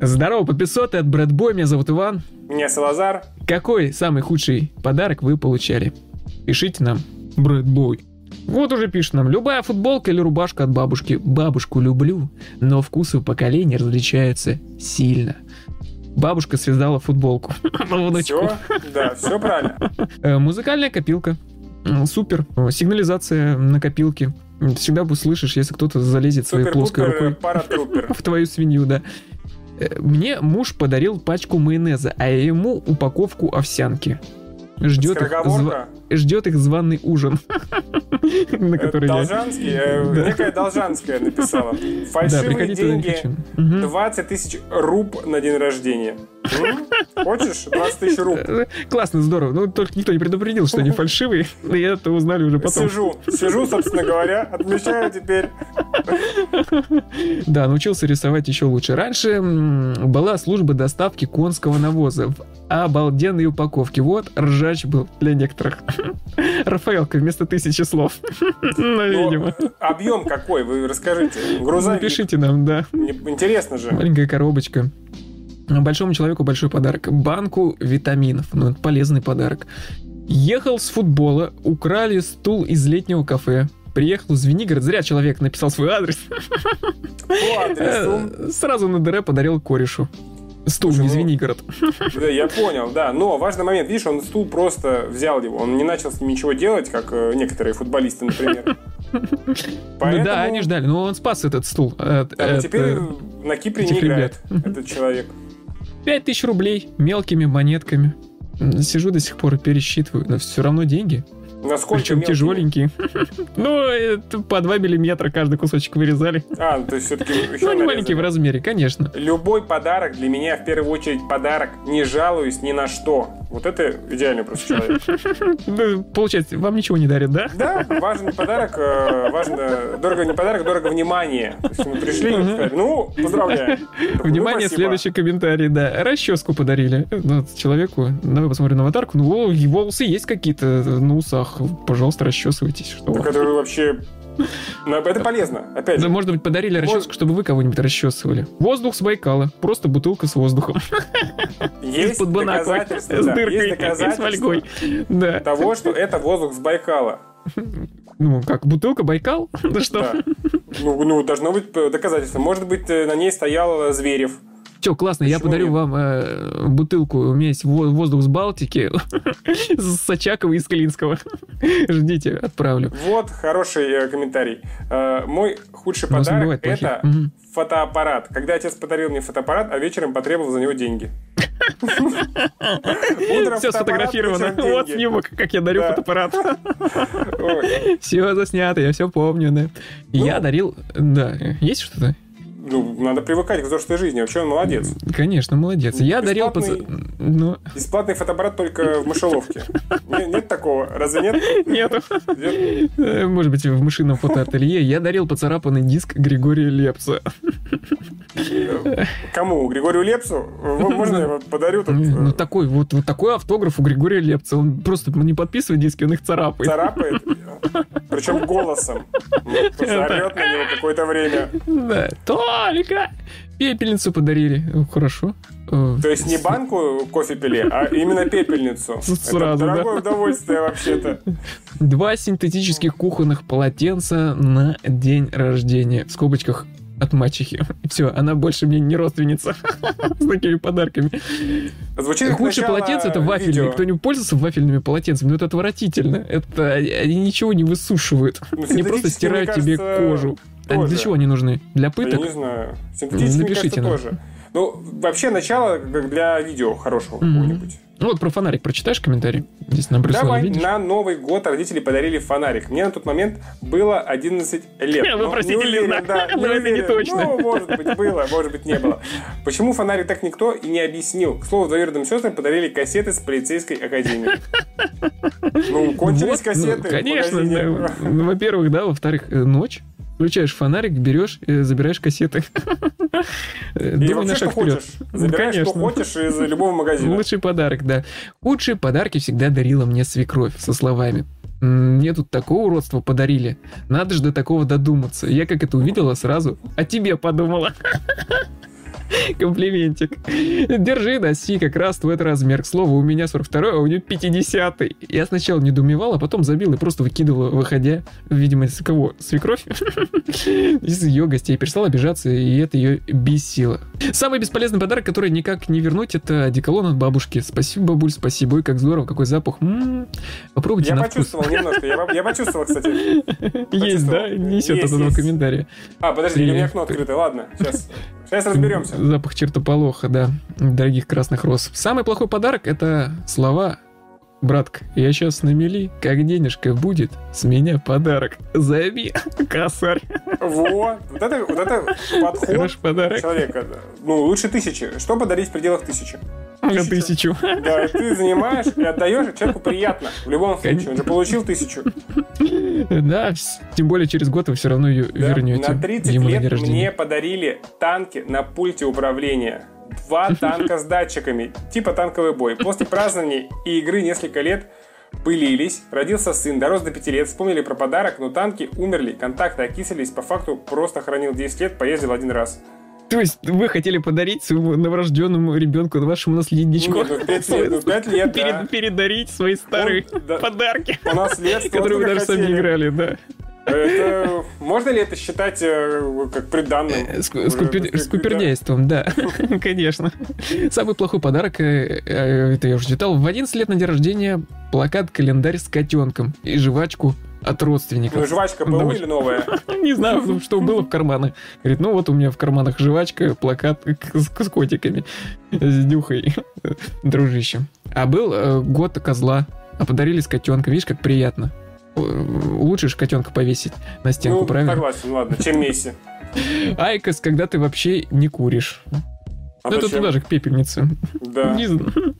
Здорово, подписоты от Брэдбой, меня зовут Иван. Меня Салазар. Какой самый худший подарок вы получали? Пишите нам, Брэдбой. Вот уже пишет нам, любая футболка или рубашка от бабушки. Бабушку люблю, но вкусы у поколений различаются сильно. Бабушка связала футболку. Все, да, все правильно. Э, Музыкальная копилка. Супер. Сигнализация на копилке. Всегда слышишь, если кто-то залезет своей плоской рукой в твою свинью, да. Э, Мне муж подарил пачку майонеза, а ему упаковку овсянки. Ждет их, Скороговорка. ждет их званый ужин. На Э, который. Должанский, э, некая Должанская написала. Фальшивые деньги, хочу. Мгм. 20 тысяч руб на день рождения. М? Хочешь? 20 тысяч руб. Э, Классно, здорово. Ну, только никто не предупредил, что они фальшивые. Я это узнали уже потом. Сижу, сижу, собственно говоря, отмечаю теперь. Да, научился рисовать еще лучше. Раньше была служба доставки конского навоза в обалденной упаковке. Вот, ржач был для некоторых. Рафаэлка вместо тысячи слов. Ну, видимо. объем какой? Вы расскажите. Грузовик. Напишите нам, да. Интересно же. Маленькая коробочка. Большому человеку большой подарок. Банку витаминов. Ну, это полезный подарок. Ехал с футбола, украли стул из летнего кафе. Приехал в Звенигород, зря человек написал свой адрес. Э, Сразу на ДР подарил корешу. Стул, Слушай, не ну, Звенигород. Да, я понял, да. Но важный момент, видишь, он стул просто взял его. Он не начал с ним ничего делать, как э, некоторые футболисты, например. Ну Поэтому- да, они ждали. Но он спас этот стул. от- Да, но от, теперь э, на Кипре не играет ребят. этот человек. 5000 рублей мелкими монетками. Сижу до сих пор и пересчитываю, но все равно деньги. Насколько Причем мелкими? тяжеленькие. Ну, по 2 миллиметра каждый кусочек вырезали. А, ну, то есть все-таки Ну, они маленькие в размере, конечно. Любой подарок для меня в первую очередь подарок. Не жалуюсь ни на что. Вот это идеальный просто человек. Ну, Получается, вам ничего не дарят, да? Да, важен подарок, э, важно, дорого не подарок, дорого внимание. Мы пришли ну, поздравляю. Ну, Внимание, следующий комментарий, да. Расческу подарили человеку. Давай посмотрим на аватарку. Ну, усы есть какие-то на усах. Пожалуйста, расчесывайтесь. Что Так это вообще... ну, Это полезно, опять Да, же. может быть, подарили расческу, чтобы вы кого-нибудь расчесывали. Воздух с Байкала. Просто бутылка с воздухом. Есть доказательства, С да, дыркой. есть доказательства. Да. того, что это воздух с Байкала. Ну, как, бутылка Байкал? Да что? Ну, ну, должно быть доказательство. Может быть, э, на ней стоял Зверев. Все, классно, я Почему подарю нет? вам э, бутылку. У меня есть во- воздух с Балтики, с Сачакова и с Клинского. Ждите, отправлю. Вот хороший э, комментарий. Э, мой худший подарок это фотоаппарат. Когда отец подарил мне фотоаппарат, а вечером потребовал за него деньги. Все сфотографировано. Вот снимок, как я дарю Да. фотоаппарат. Все заснято, я все помню, да. Я Ну. дарил... Да, есть что-то? Ну, надо привыкать к взрослой жизни. Вообще он молодец. Конечно, молодец. Я дарил... Пац- Ну, Бесплатный фотоаппарат только в мышеловке. Не- Нет такого? Разве нет? нету. Нет? Э, Может быть, в мышином фотоателье. Я дарил поцарапанный диск Григория Лепса. Кому? Григорию Лепсу? Можно я подарю? тут, Ну, э, такой вот, вот такой автограф у Григория Лепца. Он просто не подписывает диски, он их царапает. Царапает. Причем голосом. Орет на него какое-то время. Да. Только пепельницу подарили. Хорошо. То есть не банку кофе пили, а именно пепельницу. Сразу, Это да. дорогое удовольствие вообще-то. Два синтетических кухонных полотенца на день рождения. В скобочках от мачехи. Все, она больше мне не родственница с такими подарками. Звучит начало полотенце это вафельные. Кто-нибудь пользуется вафельными полотенцами? Ну это отвратительно. Это они ничего не высушивают. Ну, Они просто стирают тебе кожу. А для чего они нужны? Для Я пыток? не знаю. Синтетические, Напишите нам. тоже. Ну, вообще, начало для видео хорошего какого-нибудь. Ну вот про фонарик прочитаешь комментарий? Здесь прислали, Давай, видишь? на Новый год родители подарили фонарик. Мне на тот момент было 11 лет. Я Но вопросительный не уверен, да, Но это не точно. Ну, может быть, было, может быть, не было. Почему фонарик так никто и не объяснил? К слову, двоюродным сестрам подарили кассеты с полицейской академии. Ну, кончились ну, кассеты. конечно. Ну, во-первых, да, во-вторых, э, ночь. Включаешь фонарик, берешь, э, забираешь кассеты. Э, И Думай на шаг вперед. хочешь. Забираешь, что хочешь из любого магазина. Лучший подарок, да. Худшие подарки всегда дарила мне свекровь со словами. «М, Мне тут такого уродства подарили. Надо же до такого додуматься. Я как это увидела сразу, о тебе подумала. Комплиментик. Держи, носи, как раз твой размер. К слову, у меня 42 а у нее 50 -й. Я сначала недоумевал, а потом забил и просто выкидывал, выходя, видимо, из кого? Свекровь? Из ее гостей. Перестал обижаться, и это ее бесило. Самый бесполезный подарок, который никак не вернуть, это одеколон от бабушки. Спасибо, бабуль, спасибо. Ой, как здорово, какой запах. М-м-м. Попробуйте Я на почувствовал вкус. немножко. Я, я почувствовал, кстати. Есть, да? Несет от этого комментария. А, подожди, у меня окно открыто. Ладно, сейчас. Сейчас разберемся. Запах чертополоха, да. Дорогих красных роз. Самый плохой подарок — это слова Братка, я сейчас на мели, как денежка будет, с меня подарок. Займи, косарь. Вот. Вот это, вот это подход Хороший подарок. человека. Ну, лучше тысячи. Что подарить в пределах тысячи? На тысячу. Да, ты занимаешь и отдаешь, и человеку приятно. В любом случае, он же получил тысячу. Да, тем более через год вы все равно ее Да, вернете На 30 ему на лет рождения. мне подарили танки на пульте управления. Два танка с датчиками, типа танковый бой. После празднования и игры несколько лет пылились, родился сын, дорос до 5 лет, вспомнили про подарок, но танки умерли, контакты окислились, по факту просто хранил 10 лет, поездил один раз. То есть вы хотели подарить своему новорожденному ребенку, вашему наследничку, Нет, ну, лет, ну, лет, да. перед- передарить свои старые Он, да, подарки, которые вы даже сами играли, да. Это, можно ли это считать э, как приданным? Э, С, Уже, с купер- так сказать, с купердяйством, да, конечно. Самый плохой подарок, э, э, это я уже читал, в 11 лет на день рождения плакат-календарь с котенком и жвачку от да. Ну, родственников. жвачка Ну, БУ или новая? Не знаю, ну, что было в карманах. Говорит, ну вот у меня в карманах жвачка, плакат с, котиками, с дюхой, дружище. А был э, год козла, а подарили с котенком. Видишь, как приятно. Лучше же котенка повесить на стенку, Ну, правильно? согласен, ладно, чем Месси. IQOS, когда ты вообще не куришь. А Ну, это зачем? туда же, к пепельнице. Да.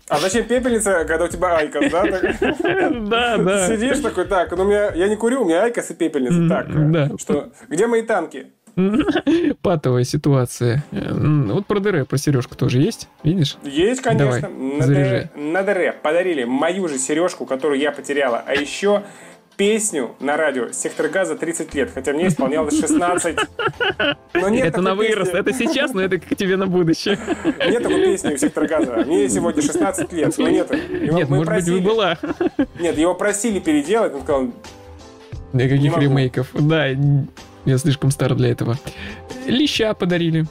А зачем пепельница, когда у тебя IQOS, да? Да, да. Сидишь такой, так, ну меня, я не курю, у меня IQOS и пепельница. Так, да. что, где мои танки? Патовая ситуация. Вот про ДР, про сережку тоже есть, видишь? Есть, конечно. Давай, на, заряжай. Д- на ДР подарили мою же сережку, которую я потеряла, а еще песню на радио «Сектор газа» 30 лет, хотя мне исполнялось 16. Но нет это на вырост, песни. это сейчас, но это к тебе на будущее. Нет такой песни у «Сектора газа». Мне сегодня 16 лет, но нет. Его Нет, может быть, просили. бы была. Нет, его просили переделать, он сказал, Для каких ремейков? Да, я слишком стар для этого. Леща подарили.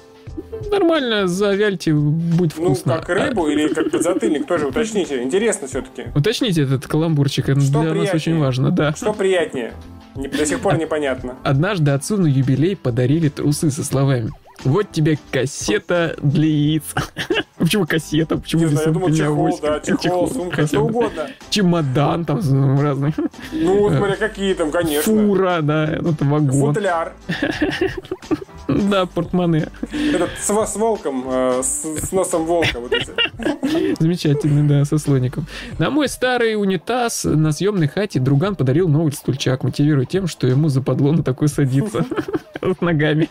Нормально, завяльте, будет ну, вкусно. как рыбу или как подзатыльник, тоже уточните. Интересно все-таки. Уточните этот каламбурчик, это Что для нас приятнее? очень важно, да. Что приятнее? Не- До сих пор непонятно. Однажды отцу на юбилей подарили трусы со словами «Вот тебе кассета для яиц». Почему кассета? Почему Не знаю, я думал, чехол, да, чехол, сумка, хотя что угодно. Чемодан там ну, разный. Ну, смотря какие там, конечно. Фура, да, это вагон. Футляр. Да, портмоне. Этот с, с волком, э, с, с носом волка. Вот. Замечательный, да, со слоником. На мой старый унитаз на съемной хате друган подарил новый стульчак, мотивируя тем, что ему западло на такой садиться с ногами.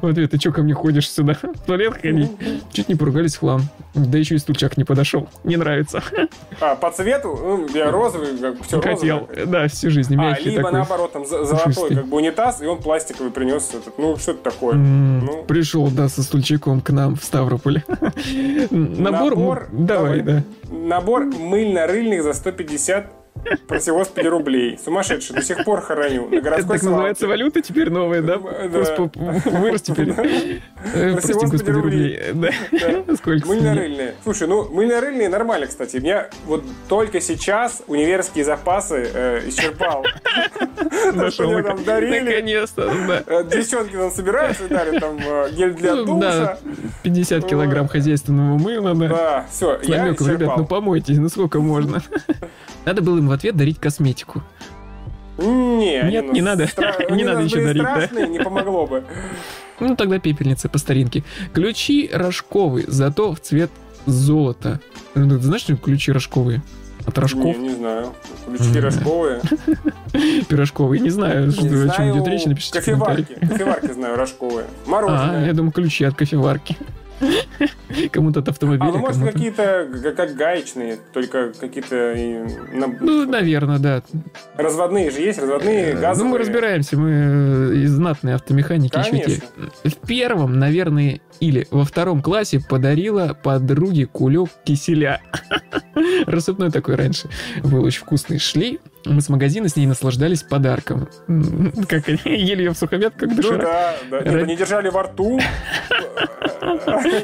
Вот ты что ко мне ходишь сюда? В туалет ходить? Чуть не поругались в хлам. Да еще и стульчак не подошел. Не нравится. А, по цвету, ну, я розовый, как все Хотел. Да, всю жизнь. А, Мягкий либо такой. наоборот, там золотой, пушистый. как бы унитаз, и он пластиковый принес этот. Ну, что это такое? М, Ну. Пришел, да, со стульчаком к нам в Ставрополь. Набор? Набор, м, Давай, да. Набор мыльно-рыльных за 150 прости господи, рублей. Сумасшедший, до сих пор хороню. На Это городской так называется валюта теперь новая, да? Да. Вырос теперь. Э, Прости, господи, рублей. Да. Сколько? Мыльно-рыльные. Слушай, ну, мыльно-рыльные нормально, кстати. Меня вот только сейчас универские запасы э, исчерпал. Нашел. Мне там дарили. Наконец-то, да. Э, Девчонки там собираются и дали там гель для Ну, душа. 50 килограмм хозяйственного мыла, да. Да, все, я намеком, ребят, ну исчерпал. помойтесь, ну сколько можно. Надо было им в ответ дарить косметику. Не, Нет, не надо. стра- Не надо были дарить, да. не помогло бы. Ну тогда пепельница по старинке. Ключи рожковые, зато в цвет золота. Ну, знаешь, что ключи рожковые? От рожков? Не, не знаю. Ключи рожковые. Пирожковые. Не знаю, что, о чем идет речь, напишите в кофеварки. комментариях. Кофеварки знаю, рожковые. А, Мороженое. я думаю, ключи от кофеварки. Кому-то от автомобиля, А, ну, может, какие-то как гаечные, только какие-то на- Ну, наверное, да. разводные же есть, разводные, газовые. Ну, мы разбираемся, мы э, знатные автомеханики еще те. Конечно. В первом, наверное, или во втором классе подарила подруге кулек киселя. Рассыпной такой раньше. Был очень вкусный. Шли мы с магазина с ней наслаждались подарком. Как они ели ее в сухомят, как Ну да, да. Нет, они держали во рту.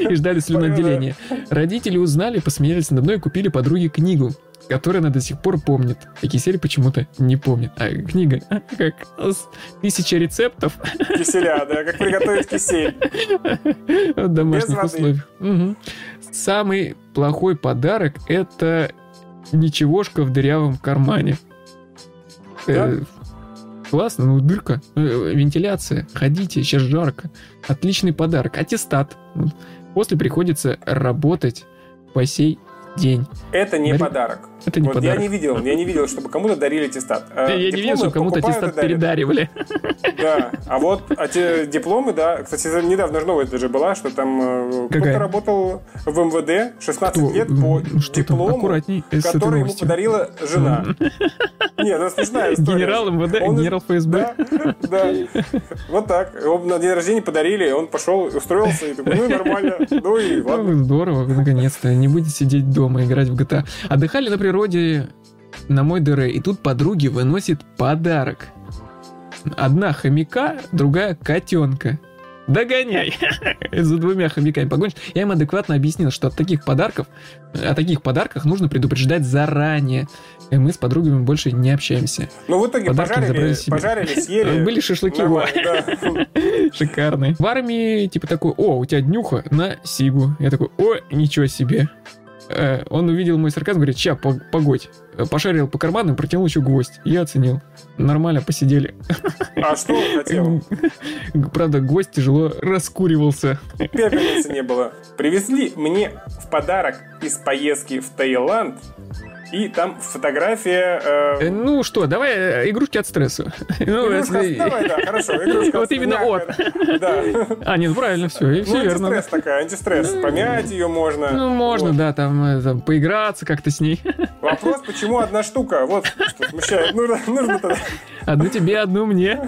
и ждали слюноотделения. Родители узнали, посмеялись надо мной и купили подруге книгу, которую она до сих пор помнит. А кисель почему-то не помнит. А книга а, как тысяча рецептов Киселя, да, как приготовить кисель. в домашних воды. условиях. Мгм. Самый плохой подарок это ничегошка в дырявом кармане. Э, Классно, ну дырка, э, вентиляция, ходите, сейчас жарко. Отличный подарок. Аттестат. После приходится работать по сей день. Это не Дари- подарок. Это не Вот подарок. я не видел, я не видел, чтобы кому-то дарили аттестат. Я не видел, дипломы что кому-то аттестат передаривали. Да, а вот а те дипломы, да, кстати, недавно же новость даже была, что там э, кто-то работал в МВД 16 Кто? лет по Ну, что диплому, этой который ему подарила жена. Нет, это смешная история. Генерал МВД, Он- генерал ФСБ. Да, да. Вот так. Его на день рождения подарили, он пошел, устроился, и такой, ну, нормально. Ну и ладно. Ну, здорово, наконец-то. Не будете сидеть дома и играть в GTA. Отдыхали на природе на мой ДР, и тут подруги выносит подарок. Одна хомяка, другая котенка. Догоняй! За двумя хомяками погонишь. Я им адекватно объяснил, что от таких подарков, о таких подарках нужно предупреждать заранее. И мы с подругами больше не общаемся. Ну, в итоге Подарки пожарили, пожарили, съели. Были шашлыки, во. да. Шикарный. В армии, типа такой, о, у тебя днюха на сигу. Я такой, о, ничего себе. Э, Он увидел мой сарказм, говорит, ща, по- погодь. Э, Пошарил по карманам, протянул еще гвоздь. Я оценил. Нормально посидели. А что он хотел? Правда, гвоздь тяжело раскуривался. Пепельницы не было. Привезли мне в подарок из поездки в Таиланд. И там фотография... Э, э, Ну что, давай э, игрушки от стресса. Ну, игрушка- Давай, да, хорошо. Вот именно. Да. А, нет, правильно, все, и все Ну, верно. антистресс такая, антистресс. Помять ее можно. Ну, можно, да, там, э, там поиграться как-то с ней. Вопрос, почему одна штука? Вот что смущает. Нужно, тогда... Одну тебе, одну мне.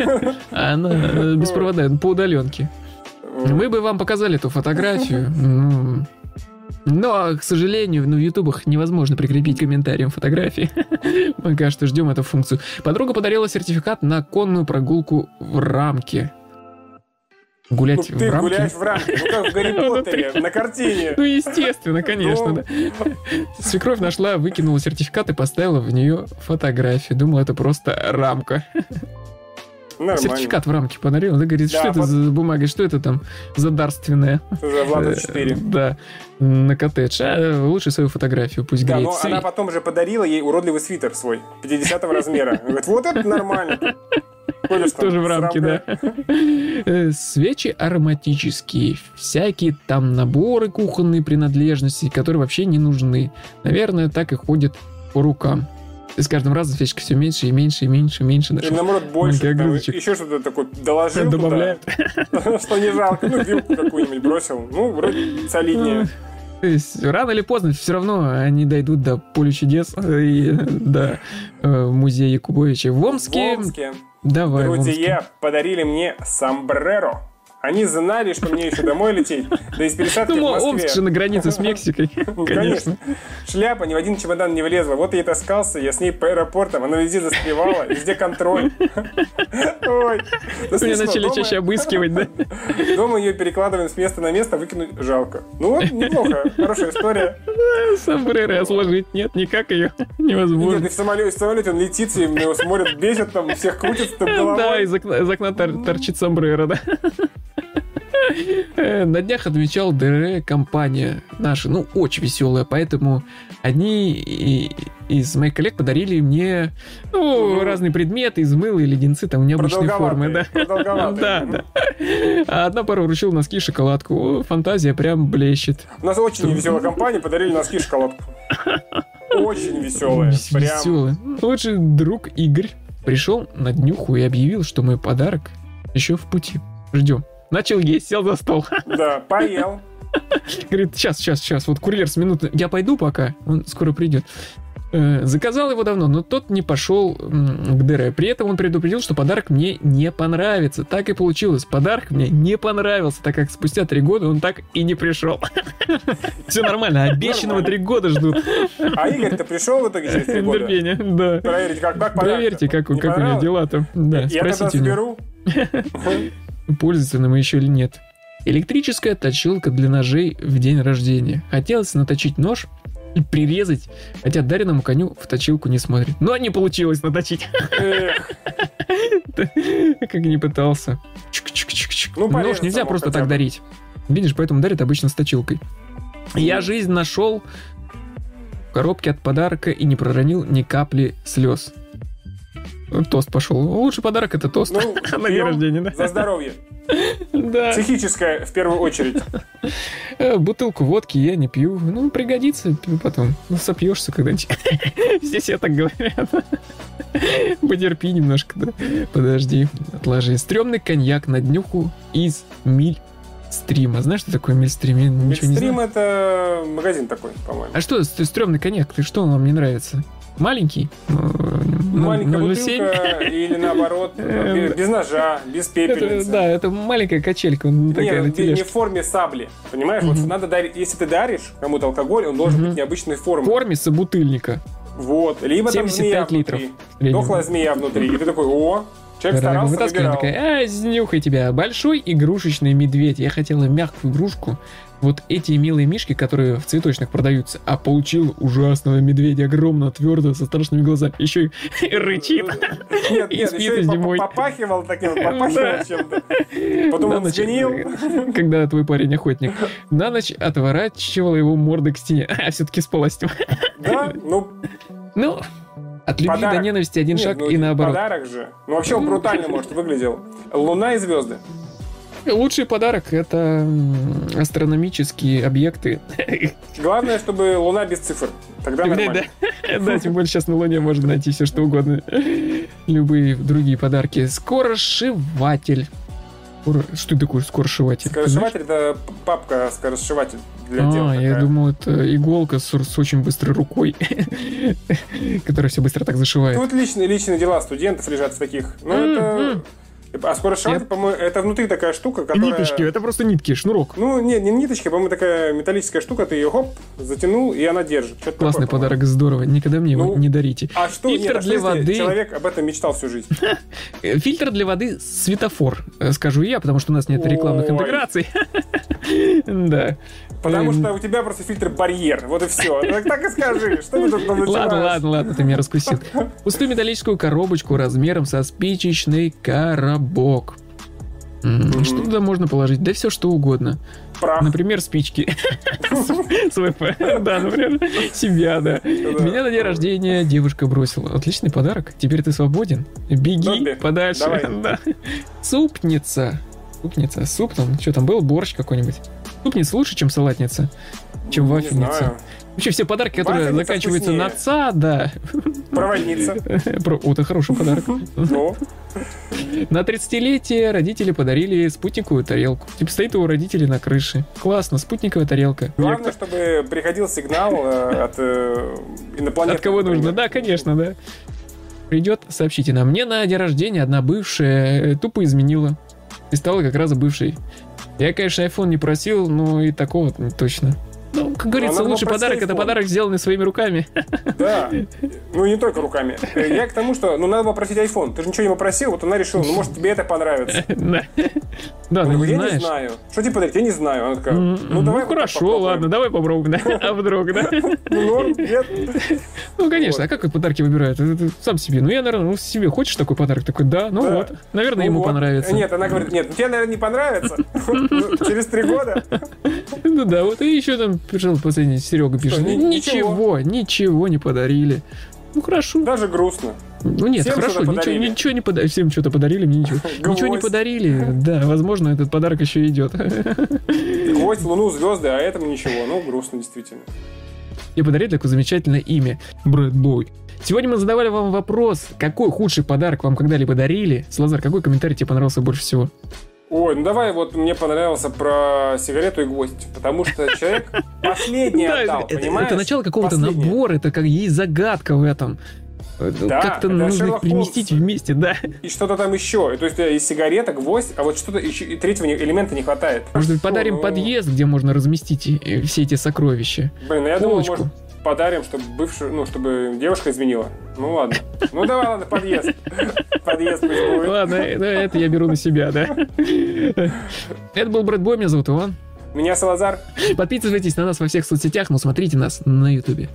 Она без провода, по удаленке. Мы бы вам показали эту фотографию. Ну, Но, к сожалению, ну, в ютубах невозможно прикрепить комментарием фотографии. Мы, кажется, ждем эту функцию. Подруга подарила сертификат на конную прогулку в рамке. Ну, Гулять ты в рамке? гуляешь в рамке, ну как в Гарри Ну, Поттере, на картине. Ну, естественно, конечно, Ну. да. Свекровь нашла, выкинула сертификат и поставила в нее фотографию. Думала, это просто рамка. Нормально. Сертификат в рамке подарил. Она говорит, Да, что это вот- за бумага, что это там за дарственное? За Влада Э, 4. Да, на коттедж. А лучше свою фотографию пусть Да, греет. но она потом же подарила ей уродливый свитер свой, 50 размера. Говорит, вот это нормально. Тоже в рамке, да. Э, Свечи ароматические, всякие там наборы кухонные принадлежности, которые вообще не нужны. Наверное, так и ходят по рукам. И с каждым разом свечка все меньше и меньше и меньше и меньше. Даже наоборот больше, там, еще что-то такое доложил туда, добавляют. что не жалко, ну вилку какую-нибудь бросил, ну вроде солиднее. То есть рано или поздно все равно они дойдут до поля чудес и до э, музея Якубовича в В Омске. Давай, в Омске. друзья подарили мне сомбреро. Они знали, что мне еще домой лететь, да из пересадки Ну, в Москве. Омск же на границе с Мексикой, конечно. Шляпа ни в один чемодан не влезла. Вот я и таскался, я с ней по аэропортам, она везде застревала, везде контроль. Ой, Меня начали чаще обыскивать, да? Дома ее перекладываем с места на место, выкинуть жалко. Ну вот, неплохо, хорошая история. Сомбреро сложить нет, никак ее Нет, невозможно. и в самолете, в самолете он летит, и его смотрят, бесит, там всех крутится там головой. Да, из окна, из окна тор- торчит сомбреро, да. Э, На днях отмечал ДР компания наша, ну, очень веселая, поэтому одни из моих коллег подарили мне, ну, Мгм. разные предметы из мыла и леденцы, там необычной формы, да. Да, да. А одна пара вручила носки и шоколадку. О, фантазия прям блещет. У нас очень веселая компания, подарили носки и шоколадку. Очень веселая. Веселая. Лучший друг Игорь пришел на днюху и объявил, что мой подарок еще в пути. Ждем. Начал есть, сел за стол. Да, поел. Говорит, сейчас, сейчас, сейчас, вот курьер с минуты, я пойду пока, он скоро придет. Э, Заказал его давно, но тот не пошел к ДР. При этом он предупредил, что подарок мне не понравится. Так и получилось. Подарок мне не понравился, так как спустя три года он так и не пришел. Все нормально, обещанного три года ждут. А Игорь-то пришел в итоге через три года? Терпение, да. Проверить, как, как? Проверьте, как, как у него понравилось? дела-то. Да, Я тогда спросите у него. заберу. пользуется нам еще или нет. Электрическая точилка для ножей в день рождения. Хотелось наточить нож и прирезать, хотя дареному коню в точилку не смотрит. Но не получилось наточить, как не пытался. Ну, Нож нельзя просто так дарить. Видишь, поэтому дарят обычно с точилкой. Я жизнь нашел в коробке от подарка и не проронил ни капли слез. Тост пошел. Лучший подарок это тост Ну, на день рождения, да? За здоровье. Да. Психическое, в первую очередь. Э, Бутылку водки я не пью. Ну, пригодится потом. Ну, сопьешься когда-нибудь. Здесь все так говорят. Потерпи немножко, да. Подожди, отложи. Стрёмный коньяк на днюху из миль стрима. Знаешь, что такое мильстрим? Я ничего не Мидстрим знаю. это магазин такой, по-моему. А что, ст- стрёмный коньяк? Ты что вам не нравится? Маленький? Ну, Маленькая 0,07? бутылка или наоборот, Э, без ножа, без пепельницы. да, это маленькая качелька, такая Не, тележке. в форме сабли. Понимаешь, вот надо дарить, если ты даришь кому-то алкоголь, он должен быть необычной В формы. форме собутыльника. Вот. Либо там 75 змея литров. внутри. в. Дохлая змея внутри. И ты такой, о, человек старался, вытаскиваем, выбирал. такая, а, снюхай тебя. Большой игрушечный медведь. Я хотела мягкую игрушку. Вот эти милые мишки, которые в цветочных продаются, а получил ужасного медведя, огромного, твердого, со страшными глазами. Еще и рычит. Нет, И нет, спит еще и зимой. поп- попахивал таким, попахивал чем-то. Потом он сгнил. Когда твой парень охотник. На ночь отворачивала его мордой к стене. А, все-таки спалась. Да, ну, Ну, от любви Подарок. до ненависти один нет, шаг ну, и наоборот. Подарок же. Ну, вообще он брутально, может, выглядел. Луна и звезды. Лучший подарок это астрономические объекты. Главное, чтобы Луна без цифр. Тогда Да, нормально. да. Да, тем более сейчас на Луне можно найти все что угодно. Любые другие подарки. Скорошиватель. Скоро- Что такое? Ты знаешь? Скоросшиватель это папка скоросшиватель для дел. А, я такая. думал, это иголка с, с очень быстрой рукой, которая все быстро так зашивает. Тут личные, личные дела студентов лежат в таких. Ну, это... А скоросшиватель, Я- по-моему, это внутри такая штука, которая... Ниточки, это просто нитки, шнурок. Ну, не, не ниточка, по-моему, такая металлическая штука, ты ее хоп, затянул, и она держит. Что-то Классный такое, подарок, здорово. Никогда мне его Ну, не дарите. А что, Фильтр нет, а что, для воды. человек об этом мечтал всю жизнь? Э, Фильтр для воды светофор, э, скажу я, потому что у нас нет рекламных интеграций. Да. Потому Эм, что у тебя просто фильтр барьер, вот и все. Так, и скажи, что ты тут? Ладно, ладно, ладно, ты меня раскусил. Пустую металлическую коробочку размером со спичечный коробок. М, Мгм. Что туда можно положить? Да все что угодно. Прав. Например, спички. С ВП. Да, например, себя, да. Меня на день рождения девушка бросила. Отличный подарок. Теперь ты свободен. Беги подальше. Супница. Супница. Суп там. Что там был? Борщ какой-нибудь. Супница лучше, чем салатница. Чем Не вафельница. Вообще все подарки, которые Вафельница заканчиваются на вкуснее. ца, да. Проводница. Про- Вот это хороший подарок. Ну, На 30-летие родители подарили спутниковую тарелку. Типа стоит у родителей на крыше. Классно, спутниковая тарелка. главное, чтобы приходил сигнал э, от э, инопланетных. От кого нужно? Да, конечно, да. Придет, сообщите нам. Мне на день рождения одна бывшая э, тупо изменила. И стала как раз бывшей. Я, конечно, iPhone не просил, но и такого точно. Ну, как говорится, надо было лучший подарок это подарок, сделанный своими руками. Да. Ну, не только руками. Я к тому, что, ну, надо было просить iPhone. Ты же ничего не попросил, вот она решила, ну, может, тебе это понравится. Да, Да, Ну, ну я не знаю. Что тебе подарить? Я не знаю. Она такая, ну, давай так хорошо, ладно, давай попробуем, да. А вдруг, да? Ну, нет. Ну, конечно, а как подарки выбирают? Сам себе. Ну, я, наверное, ну, себе хочешь такой подарок? Такой, да, ну вот. Наверное, Ну ему понравится. Нет, она говорит, нет, ну, тебе, наверное, не понравится. Ну, Через три года. Ну да, вот и еще там пишет последний, Серега пишет. ни- ничего, ничего не подарили. Ну хорошо. Даже грустно. Ну нет, Всем хорошо, ничего, ничего не подарили. Всем что-то подарили, мне ничего. Ничего не подарили. Да, возможно, этот подарок еще идет. Гвоздь, луну, звезды, а этому ничего. Ну, грустно, действительно. И подарили такое замечательное имя. Брэд Бой. Сегодня мы задавали вам вопрос, какой худший подарок вам когда-либо дарили. Слазар, какой комментарий тебе понравился больше всего? Ой, ну давай вот мне понравился про сигарету и гвоздь, потому что человек последний Да, отдал, это, понимаешь? это начало какого-то набора, это как есть загадка в этом. Это Да, Как-то нужно их приместить Холмс. вместе, да. И что-то там еще. То есть э, и сигарета, гвоздь, а вот что-то еще, и третьего не- элемента не хватает. Может быть, подарим ну, подъезд, где можно разместить все эти сокровища. Блин, ну я думал, полочку. может, подарим, чтобы бывшую, ну, чтобы девушка изменила. Ну ладно. Ну давай, ладно, подъезд. Подъезд пусть будет. Ладно, э, да, это я беру на себя, да. Это был Брэд Бой, меня зовут Иван. Меня Салазар. Подписывайтесь на нас во всех соцсетях, но смотрите нас на ютубе.